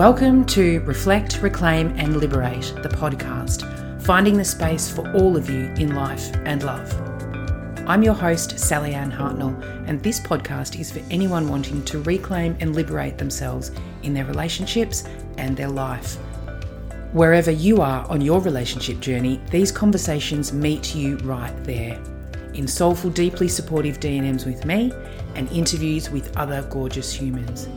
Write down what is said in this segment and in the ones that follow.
Welcome to Reflect, Reclaim and Liberate, the podcast, finding the space for all of you in life and love. I'm your host, Sallyanne Hartnell, and this podcast is for anyone wanting to reclaim and liberate themselves in their relationships and their life. Wherever you are on your relationship journey, these conversations meet you right there. In soulful, deeply supportive DMs with me and interviews with other gorgeous humans,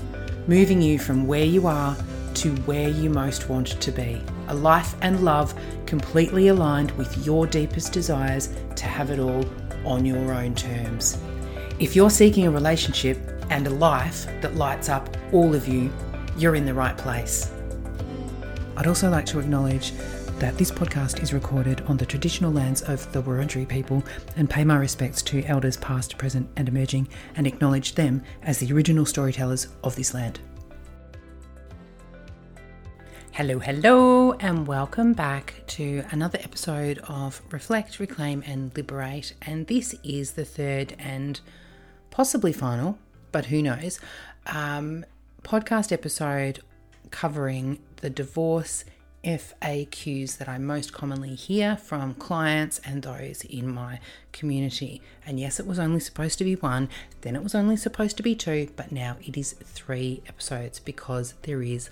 moving you from where you are to where you most want to be. A life and love completely aligned with your deepest desires to have it all on your own terms. If you're seeking a relationship and a life that lights up all of you, you're in the right place. I'd also like to acknowledge that this podcast is recorded on the traditional lands of the Wurundjeri people and pay my respects to elders past, present, and emerging and acknowledge them as the original storytellers of this land. Hello, hello, and welcome back to another episode of Reflect, Reclaim, and Liberate. And this is the third and possibly final, but who knows, um, podcast episode covering the divorce FAQs that I most commonly hear from clients and those in my community. And yes, it was only supposed to be one, then it was only supposed to be two, but now it is three episodes because there is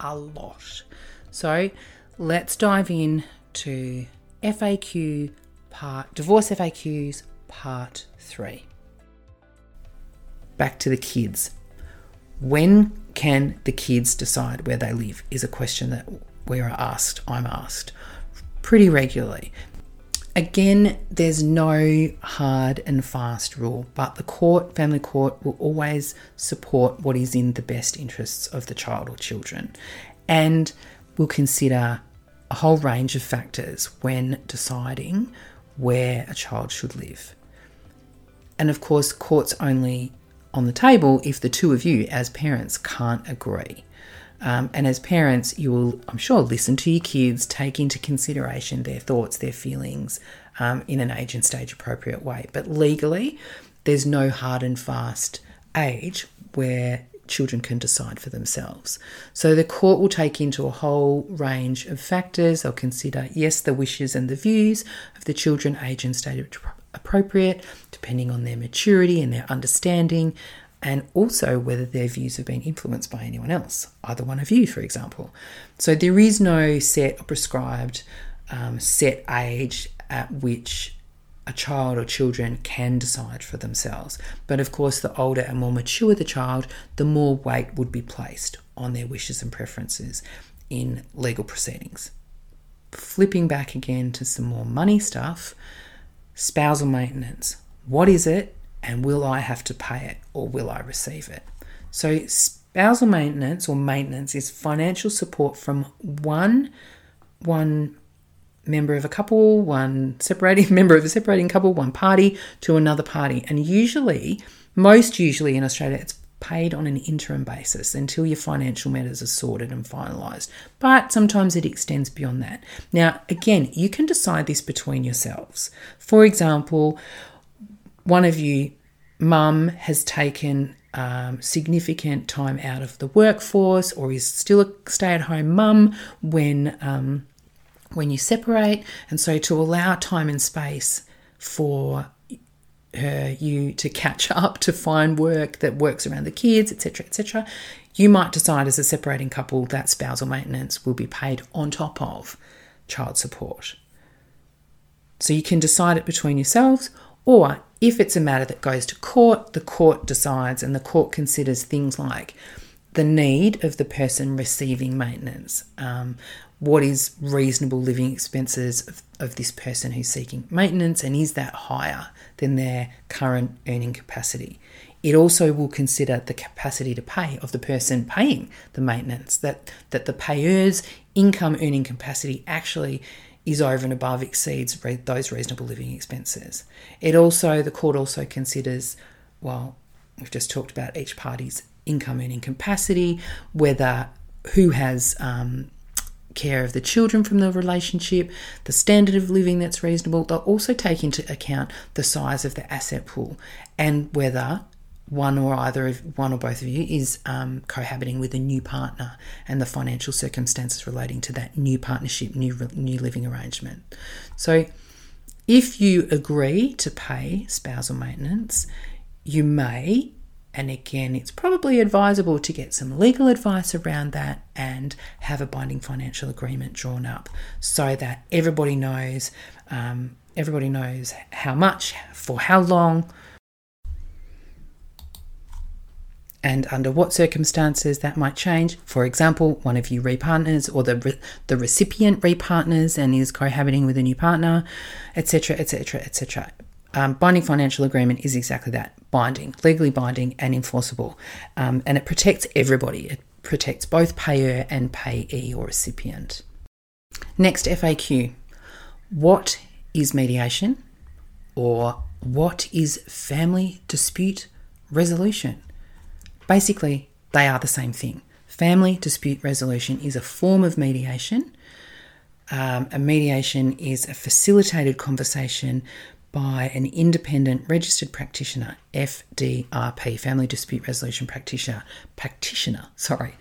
a lot. So let's dive in to FAQ part, divorce FAQs part three. Back to the kids. When can the kids decide where they live? Is a question that we are asked, I'm asked pretty regularly. Again, there's no hard and fast rule, but the court, family court, will always support what is in the best interests of the child or children and will consider a whole range of factors when deciding where a child should live. And of course, court's only on the table if the two of you, as parents, can't agree. Um, and as parents, you will, I'm sure, listen to your kids, take into consideration their thoughts, their feelings um, in an age and stage appropriate way. But legally, there's no hard and fast age where children can decide for themselves. So the court will take into a whole range of factors. They'll consider, yes, the wishes and the views of the children, age and stage appropriate, depending on their maturity and their understanding and also whether their views have been influenced by anyone else, either one of you, for example. So there is no set or prescribed um, set age at which a child or children can decide for themselves. But of course, the older and more mature the child, the more weight would be placed on their wishes and preferences in legal proceedings. Flipping back again to some more money stuff spousal maintenance. What is it and will I have to pay it or will I receive it? So, spousal maintenance or maintenance is financial support from one one member of a couple, one separating member of a separating couple, one party to another party. And usually, most usually in Australia, it's paid on an interim basis until your financial matters are sorted and finalised. But sometimes it extends beyond that. Now, again, you can decide this between yourselves. For example, one of you, mum, has taken um, significant time out of the workforce or is still a stay at home mum when, um, when you separate. And so to allow time and space for her, you to catch up, to find work that works around the kids, etc., etc., you might decide as a separating couple that spousal maintenance will be paid on top of child support. So you can decide it between yourselves, or if it's a matter that goes to court, the court decides and the court considers things like the need of the person receiving maintenance. Um, what is reasonable living expenses of, of this person who's seeking maintenance, and is that higher than their current earning capacity? It also will consider the capacity to pay of the person paying the maintenance, that, that the payer's income earning capacity actually is over and above exceeds those reasonable living expenses. It also, the court also considers, well, we've just talked about each party's income earning capacity, whether who has um, care of the children from the relationship, the standard of living that's reasonable. They'll also take into account the size of the asset pool and whether one or either of one or both of you is um, cohabiting with a new partner and the financial circumstances relating to that new partnership, new new living arrangement. So, if you agree to pay spousal maintenance, you may, and again, it's probably advisable to get some legal advice around that and have a binding financial agreement drawn up so that everybody knows. Um, everybody knows how much, for how long, and under what circumstances that might change. For example, one of you repartners or the re- the recipient repartners and is cohabiting with a new partner, etc., etc., etc. binding financial agreement is exactly that: binding, legally binding, and enforceable, um, and it protects everybody. It protects both payer and payee or recipient. Next FAQ: What is mediation, or what is family dispute resolution? Basically, they are the same thing. Family dispute resolution is a form of mediation. Um, a mediation is a facilitated conversation by an independent registered practitioner, FDRP, Family Dispute Resolution Practitioner, practitioner, sorry,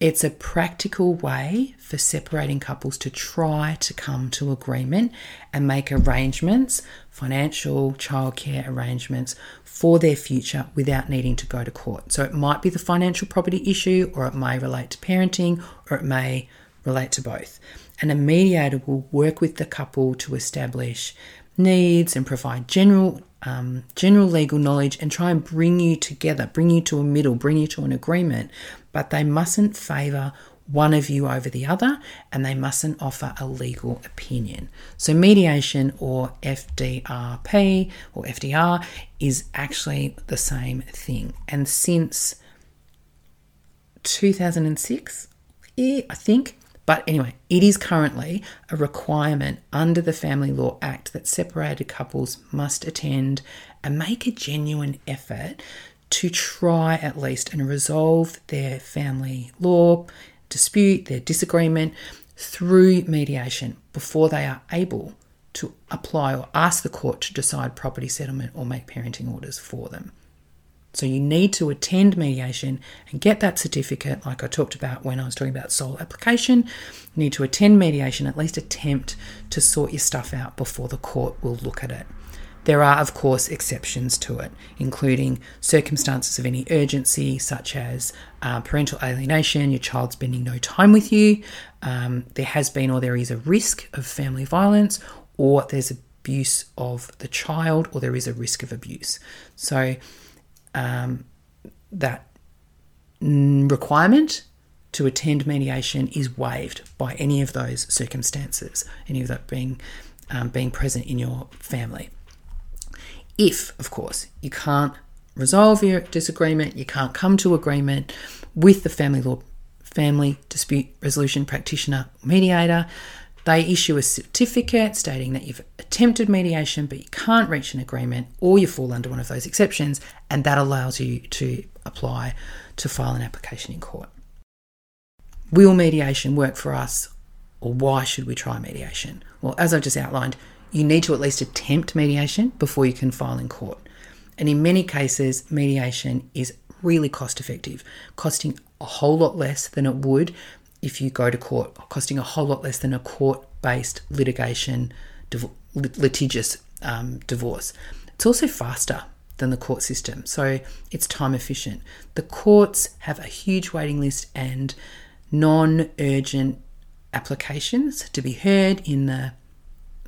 it's a practical way for separating couples to try to come to agreement and make arrangements, financial, childcare arrangements for their future without needing to go to court. So it might be the financial property issue, or it may relate to parenting, or it may relate to both. And a mediator will work with the couple to establish needs and provide general um, general legal knowledge and try and bring you together, bring you to a middle, bring you to an agreement, but they mustn't favour one of you over the other and they mustn't offer a legal opinion. So, mediation or FDRP or FDR is actually the same thing. And since 2006, I think, but anyway, it is currently a requirement under the Family Law Act that separated couples must attend and make a genuine effort to try at least and resolve their family law dispute, their disagreement through mediation before they are able to apply or ask the court to decide property settlement or make parenting orders for them. So you need to attend mediation and get that certificate, like I talked about when I was talking about sole application. You need to attend mediation, at least attempt to sort your stuff out before the court will look at it. There are, of course, exceptions to it, including circumstances of any urgency, such as uh, parental alienation, your child spending no time with you, um, there has been or there is a risk of family violence, or there's abuse of the child, or there is a risk of abuse. So, um, that requirement to attend mediation is waived by any of those circumstances, any of that being um, being present in your family. If, of course, you can't resolve your disagreement, you can't come to agreement with the family law family dispute resolution practitioner mediator, they issue a certificate stating that you've attempted mediation but you can't reach an agreement or you fall under one of those exceptions, and that allows you to apply to file an application in court. Will mediation work for us, or why should we try mediation? Well, as I've just outlined, you need to at least attempt mediation before you can file in court. And in many cases, mediation is really cost effective, costing a whole lot less than it would if you go to court, costing a whole lot less than a court based litigation, div- litigious um, divorce. It's also faster than the court system, so it's time efficient. The courts have a huge waiting list and non urgent applications to be heard in the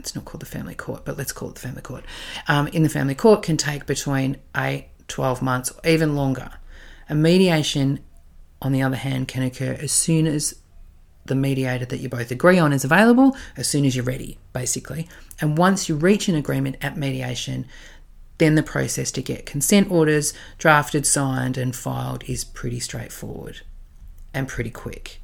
it's not called the family court, but let's call it the family court. Um, in the family court can take between 8, 12 months, or even longer. A mediation, on the other hand, can occur as soon as the mediator that you both agree on is available as soon as you're ready, basically. And once you reach an agreement at mediation, then the process to get consent orders drafted, signed, and filed is pretty straightforward and pretty quick.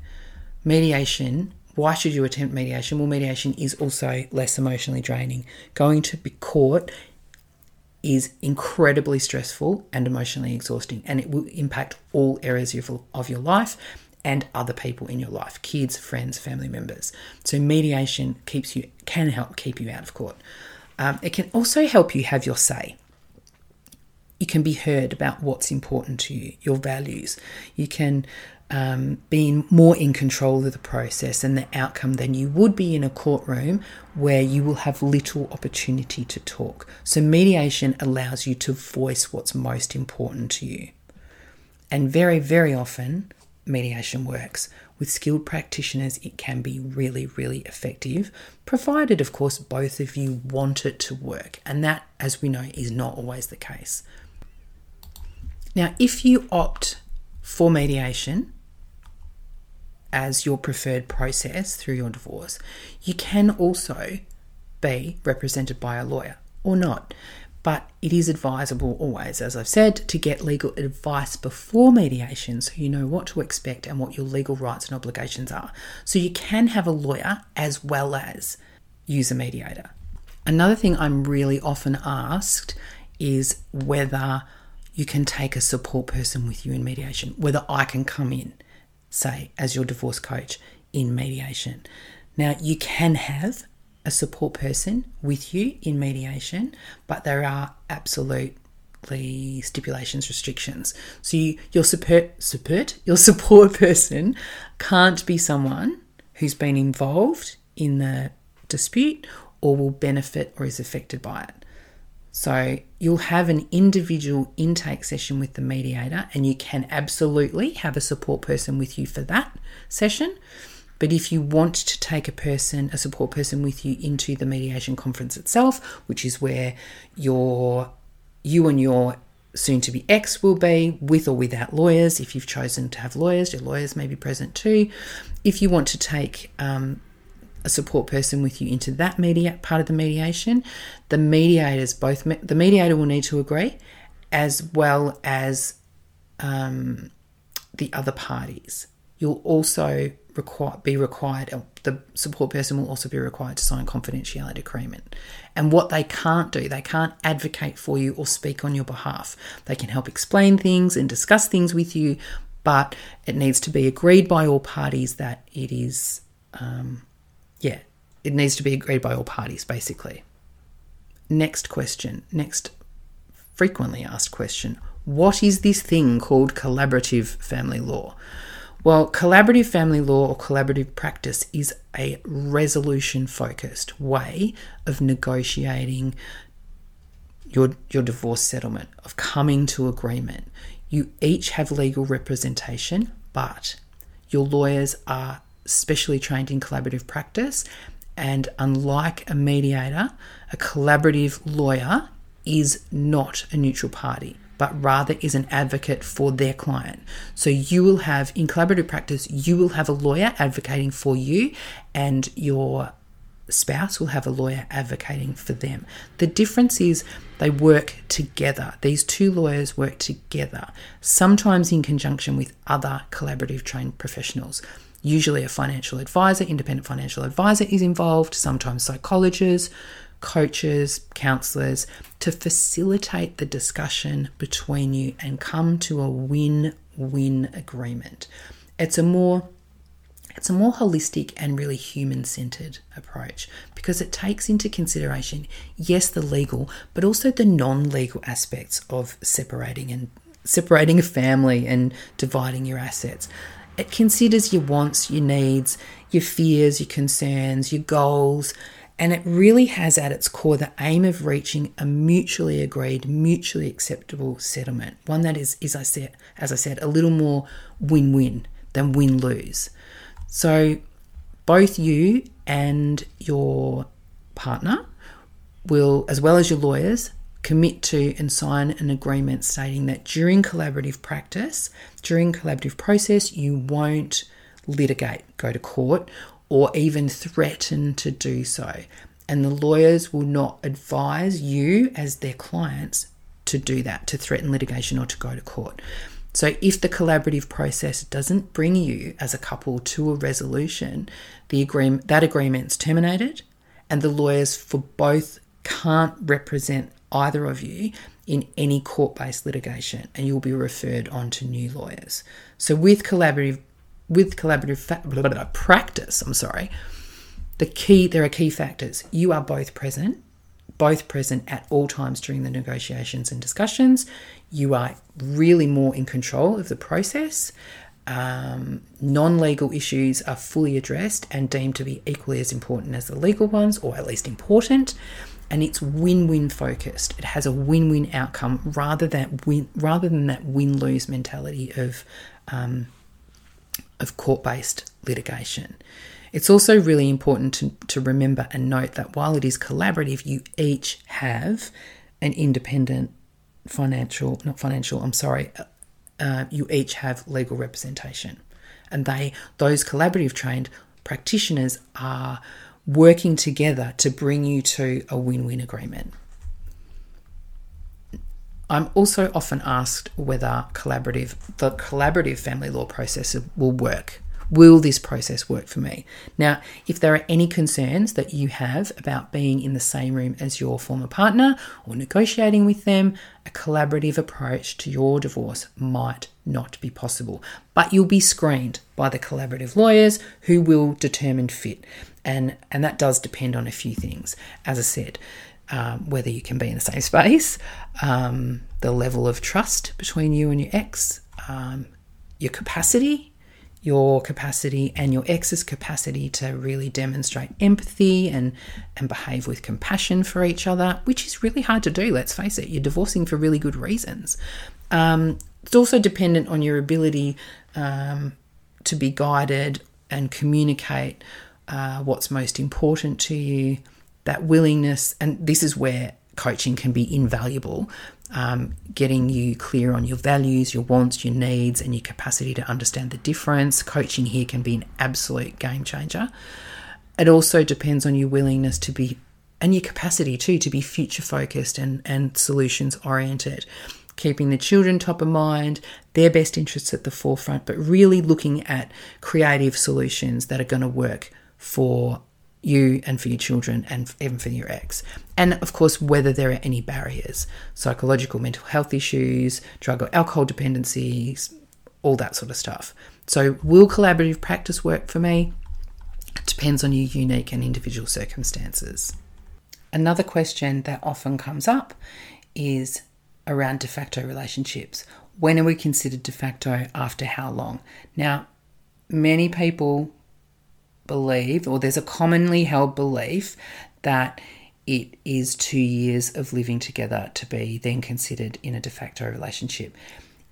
Mediation, why should you attempt mediation? Well, mediation is also less emotionally draining. Going to be court is incredibly stressful and emotionally exhausting, and it will impact all areas of your life and other people in your life kids friends family members so mediation keeps you can help keep you out of court um, it can also help you have your say you can be heard about what's important to you, your values. You can um, be more in control of the process and the outcome than you would be in a courtroom where you will have little opportunity to talk. So, mediation allows you to voice what's most important to you. And very, very often, mediation works. With skilled practitioners, it can be really, really effective, provided, of course, both of you want it to work. And that, as we know, is not always the case. Now, if you opt for mediation as your preferred process through your divorce, you can also be represented by a lawyer or not. But it is advisable always, as I've said, to get legal advice before mediation so you know what to expect and what your legal rights and obligations are. So you can have a lawyer as well as use a mediator. Another thing I'm really often asked is whether you can take a support person with you in mediation, whether I can come in, say, as your divorce coach in mediation. Now, you can have a support person with you in mediation, but there are absolutely stipulations, restrictions. So you, your support, support, your support person can't be someone who's been involved in the dispute or will benefit or is affected by it. So you'll have an individual intake session with the mediator, and you can absolutely have a support person with you for that session. But if you want to take a person, a support person with you into the mediation conference itself, which is where your you and your soon to be ex will be with or without lawyers. If you've chosen to have lawyers, your lawyers may be present too. If you want to take um, a support person with you into that media part of the mediation, the mediators both the mediator will need to agree, as well as um, the other parties. You'll also require, be required, the support person will also be required to sign confidentiality agreement. And what they can't do, they can't advocate for you or speak on your behalf. They can help explain things and discuss things with you, but it needs to be agreed by all parties that it is, um, yeah, it needs to be agreed by all parties, basically. Next question, next frequently asked question What is this thing called collaborative family law? Well, collaborative family law or collaborative practice is a resolution focused way of negotiating your, your divorce settlement, of coming to agreement. You each have legal representation, but your lawyers are specially trained in collaborative practice. And unlike a mediator, a collaborative lawyer is not a neutral party but rather is an advocate for their client. So you will have, in collaborative practice, you will have a lawyer advocating for you, and your spouse will have a lawyer advocating for them. The difference is they work together. These two lawyers work together, sometimes in conjunction with other collaborative trained professionals. Usually, a financial advisor, independent financial advisor, is involved, sometimes psychologists, coaches, counselors to facilitate the discussion between you and come to a win-win agreement. It's a more it's a more holistic and really human centered approach because it takes into consideration, yes, the legal, but also the non legal aspects of separating and separating a family and dividing your assets. It considers your wants, your needs, your fears, your concerns, your goals, and it really has at its core the aim of reaching a mutually agreed, mutually acceptable settlement. One that is, as I said, as I said, a little more win-win than win-lose. So both you and your partner will, as well as your lawyers, commit to and sign an agreement stating that during collaborative practice, during collaborative process, you won't litigate, go to court, or even threaten to do so. And the lawyers will not advise you as their clients to do that, to threaten litigation or to go to court. So, if the collaborative process doesn't bring you as a couple to a resolution, the agreement that agreement's terminated, and the lawyers for both can't represent either of you in any court-based litigation, and you'll be referred on to new lawyers. So, with collaborative with collaborative fa- blah, blah, blah, practice, I'm sorry, the key there are key factors. You are both present, both present at all times during the negotiations and discussions. You are really more in control of the process. Um, non legal issues are fully addressed and deemed to be equally as important as the legal ones, or at least important. And it's win-win focused. It has a win-win outcome rather than win, rather than that win-lose mentality of um, of court-based litigation. It's also really important to, to remember and note that while it is collaborative, you each have an independent financial, not financial, I'm sorry, uh, you each have legal representation. And they, those collaborative trained practitioners are working together to bring you to a win win agreement. I'm also often asked whether collaborative the collaborative family law process will work. Will this process work for me? Now, if there are any concerns that you have about being in the same room as your former partner or negotiating with them, a collaborative approach to your divorce might not be possible. But you'll be screened by the collaborative lawyers who will determine fit. And, and that does depend on a few things. As I said, um, whether you can be in the same space, um, the level of trust between you and your ex, um, your capacity your capacity and your ex's capacity to really demonstrate empathy and and behave with compassion for each other, which is really hard to do. Let's face it, you're divorcing for really good reasons. Um, it's also dependent on your ability um, to be guided and communicate uh, what's most important to you. That willingness, and this is where coaching can be invaluable um, getting you clear on your values, your wants, your needs, and your capacity to understand the difference. Coaching here can be an absolute game changer. It also depends on your willingness to be, and your capacity too, to be future focused and, and solutions oriented. Keeping the children top of mind, their best interests at the forefront, but really looking at creative solutions that are going to work for you and for your children and even for your ex. And of course, whether there are any barriers psychological, mental health issues, drug or alcohol dependencies, all that sort of stuff. So, will collaborative practice work for me? It depends on your unique and individual circumstances. Another question that often comes up is around de facto relationships. When are we considered de facto after how long? Now, many people believe, or there's a commonly held belief, that it is two years of living together to be then considered in a de facto relationship.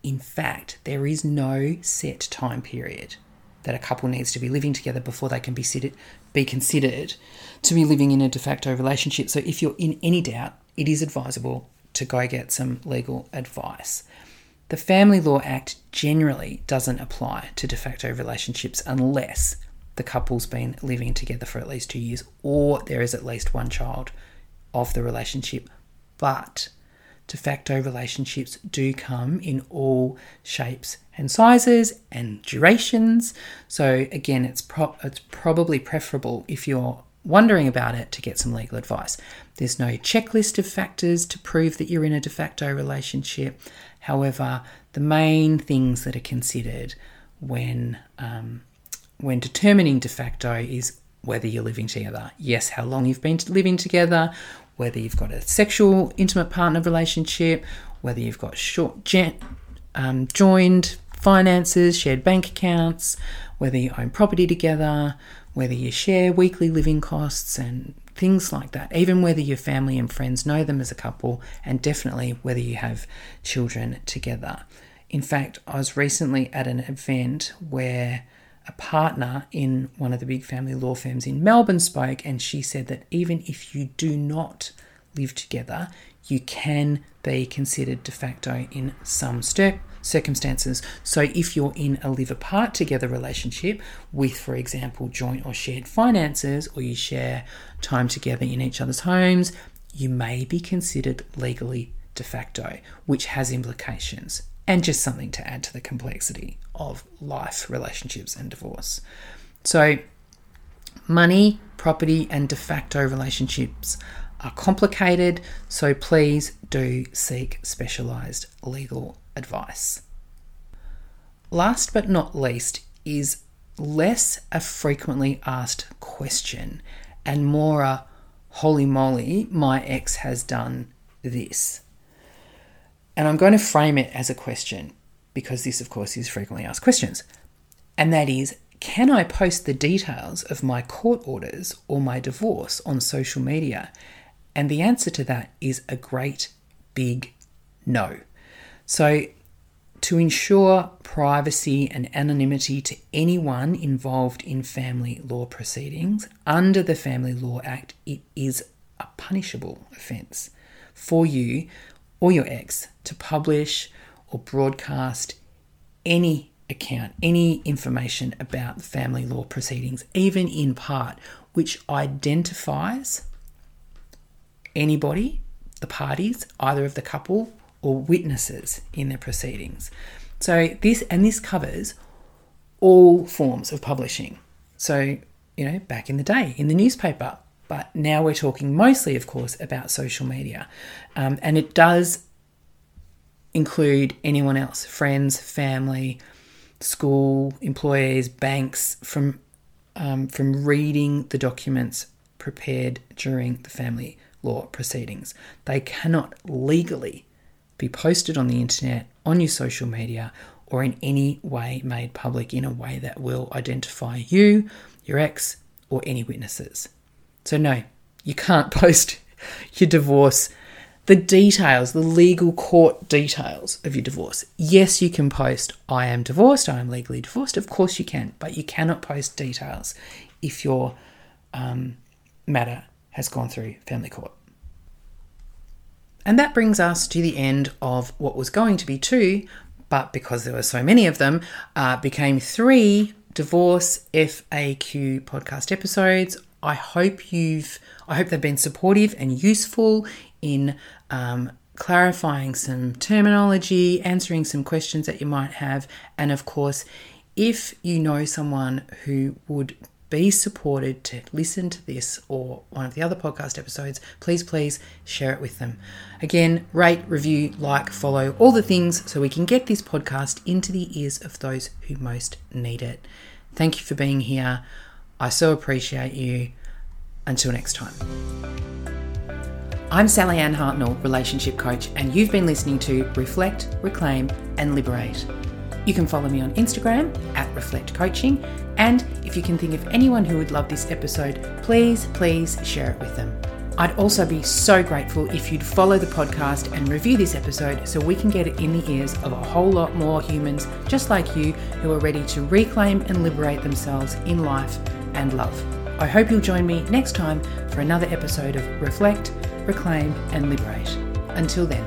In fact, there is no set time period that a couple needs to be living together before they can be be considered to be living in a de facto relationship. So, if you're in any doubt, it is advisable to go get some legal advice. The Family Law Act generally doesn't apply to de facto relationships unless the couple's been living together for at least two years or there is at least one child of the relationship. But de facto relationships do come in all shapes and sizes and durations. So again, it's pro- it's probably preferable if you're wondering about it to get some legal advice. There's no checklist of factors to prove that you're in a de facto relationship. However, the main things that are considered when um, when determining de facto is whether you're living together. Yes, how long you've been living together, whether you've got a sexual, intimate partner relationship, whether you've got short, um, joined finances, shared bank accounts, whether you own property together, whether you share weekly living costs and things like that, even whether your family and friends know them as a couple, and definitely whether you have children together. In fact, I was recently at an event where a partner in one of the big family law firms in Melbourne spoke, and she said that even if you do not live together, you can be considered de facto in some circumstances. So, if you're in a live apart together relationship with, for example, joint or shared finances, or you share time together in each other's homes, you may be considered legally de facto, which has implications and just something to add to the complexity of life, relationships, and divorce. So, money, property, and de facto relationships are complicated, so please do seek specialised legal advice. Last but not least is less a frequently asked question and more a holy moly, my ex has done this. And I'm going to frame it as a question because this, of course, is frequently asked questions. And that is can I post the details of my court orders or my divorce on social media? And the answer to that is a great big no. So, to ensure privacy and anonymity to anyone involved in family law proceedings under the Family Law Act, it is a punishable offence for you or your ex to publish or broadcast any account, any information about the family law proceedings, even in part, which identifies anybody, the parties, either of the couple or witnesses in their proceedings. So this and this covers all forms of publishing. So, you know, back in the day in the newspaper, but now we're talking mostly, of course, about social media. Um, and it does include anyone else friends, family, school, employees, banks from, um, from reading the documents prepared during the family law proceedings. They cannot legally be posted on the internet, on your social media, or in any way made public in a way that will identify you, your ex, or any witnesses. So, no, you can't post your divorce, the details, the legal court details of your divorce. Yes, you can post, I am divorced, I am legally divorced. Of course, you can, but you cannot post details if your um, matter has gone through family court. And that brings us to the end of what was going to be two, but because there were so many of them, uh, became three divorce FAQ podcast episodes. I hope you've, I hope they've been supportive and useful in um, clarifying some terminology, answering some questions that you might have, and of course, if you know someone who would be supported to listen to this or one of the other podcast episodes, please, please share it with them. Again, rate, review, like, follow, all the things so we can get this podcast into the ears of those who most need it. Thank you for being here. I so appreciate you. Until next time. I'm Sallyanne Hartnell, relationship coach, and you've been listening to Reflect, Reclaim, and Liberate. You can follow me on Instagram at Reflect Coaching, and if you can think of anyone who would love this episode, please, please share it with them. I'd also be so grateful if you'd follow the podcast and review this episode so we can get it in the ears of a whole lot more humans just like you who are ready to reclaim and liberate themselves in life and love. I hope you'll join me next time for another episode of Reflect, Reclaim, and Liberate. Until then,